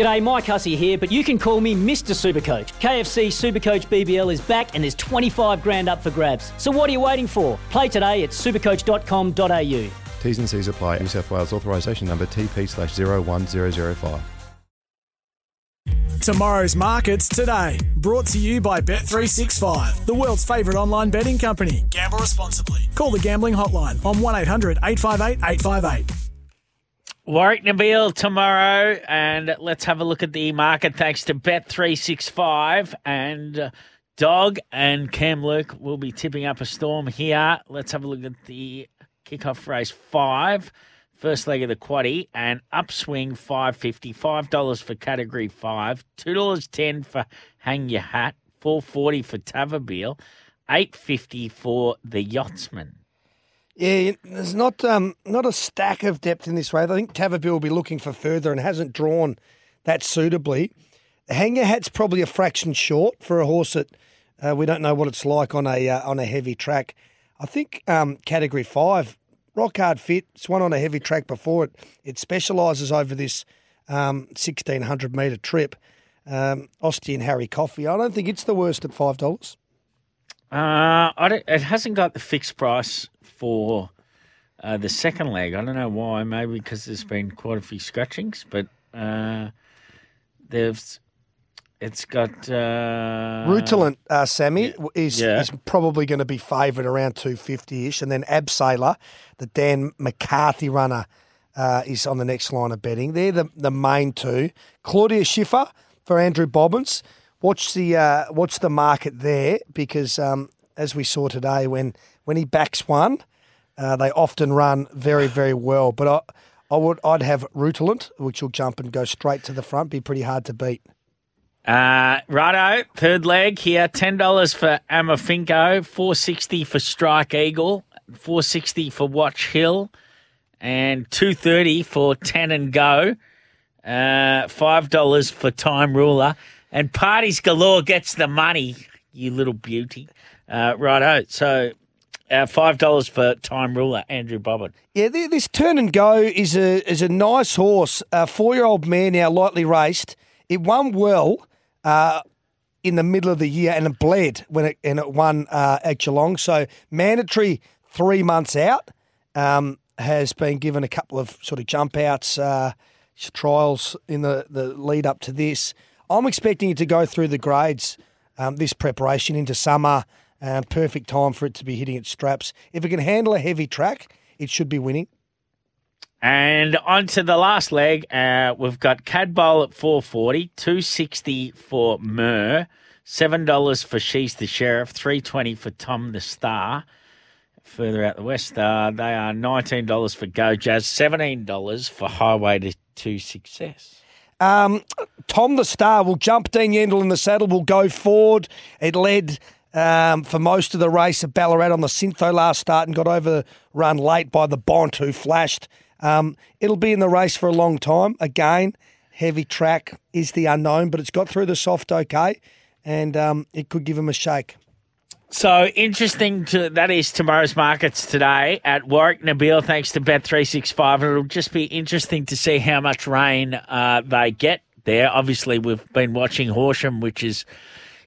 G'day, Mike Hussey here, but you can call me Mr. Supercoach. KFC Supercoach BBL is back and there's 25 grand up for grabs. So what are you waiting for? Play today at supercoach.com.au. T's and C's apply. New South Wales authorisation number TP slash 01005. Tomorrow's markets today. Brought to you by Bet365, the world's favourite online betting company. Gamble responsibly. Call the gambling hotline on 1 800 858 858. Warrnambool tomorrow, and let's have a look at the market thanks to Bet365. And uh, Dog and Cam Luke will be tipping up a storm here. Let's have a look at the kickoff race five, first leg of the quaddy and upswing five fifty five dollars for category five, two dollars ten for hang your hat, four forty for Tavabeel, eight fifty for the yachtsman. Yeah, there's not um, not a stack of depth in this race. I think Tavabeel will be looking for further and hasn't drawn that suitably. Hanger Hat's probably a fraction short for a horse that uh, we don't know what it's like on a uh, on a heavy track. I think um, category five rock hard fit. It's one on a heavy track before it. It specialises over this um, 1600 metre trip. Um, Ostian Harry Coffee. I don't think it's the worst at five dollars. Uh, I don't, it hasn't got the fixed price for uh, the second leg. I don't know why. Maybe because there's been quite a few scratchings, but uh, there's it's got uh, Rutilant, uh, Sammy, is, Yeah. is probably going to be favoured around 250 ish. And then Abseiler, the Dan McCarthy runner, uh, is on the next line of betting. They're the, the main two. Claudia Schiffer for Andrew Bobbins. Watch the uh, watch the market there because um, as we saw today, when when he backs one, uh, they often run very very well. But I, I would I'd have Rutilant, which will jump and go straight to the front. Be pretty hard to beat. Uh, righto, third leg here. Ten dollars for Amafinko, four sixty for Strike Eagle, four sixty for Watch Hill, and two thirty for Ten and Go. Uh, five dollars for Time Ruler, and Parties Galore gets the money. You little beauty. Uh, righto, so uh, five dollars for Time Ruler, Andrew Bobbin. Yeah, this turn and go is a is a nice horse. A four year old mare now, lightly raced. It won well uh, in the middle of the year and it bled when it and it won uh, at Geelong. So mandatory three months out um, has been given a couple of sort of jump outs uh, trials in the the lead up to this. I'm expecting it to go through the grades. Um, this preparation into summer, uh, perfect time for it to be hitting its straps. If it can handle a heavy track, it should be winning. And on to the last leg, uh, we've got Cad Bowl at 440, 260 for Mur, $7 for She's the Sheriff, 320 for Tom the Star. Further out the west, uh, they are $19 for Go Jazz, $17 for Highway to, to Success. Um, Tom the Star will jump Dean Yendall in the saddle, will go forward. It led um, for most of the race at Ballarat on the Syntho last start and got overrun late by the Bont who flashed. Um, it'll be in the race for a long time. Again, heavy track is the unknown, but it's got through the soft okay, and um, it could give him a shake. So interesting to that is tomorrow's markets today at Warrnambool, thanks to Bet three six five. It'll just be interesting to see how much rain uh, they get there. Obviously, we've been watching Horsham, which is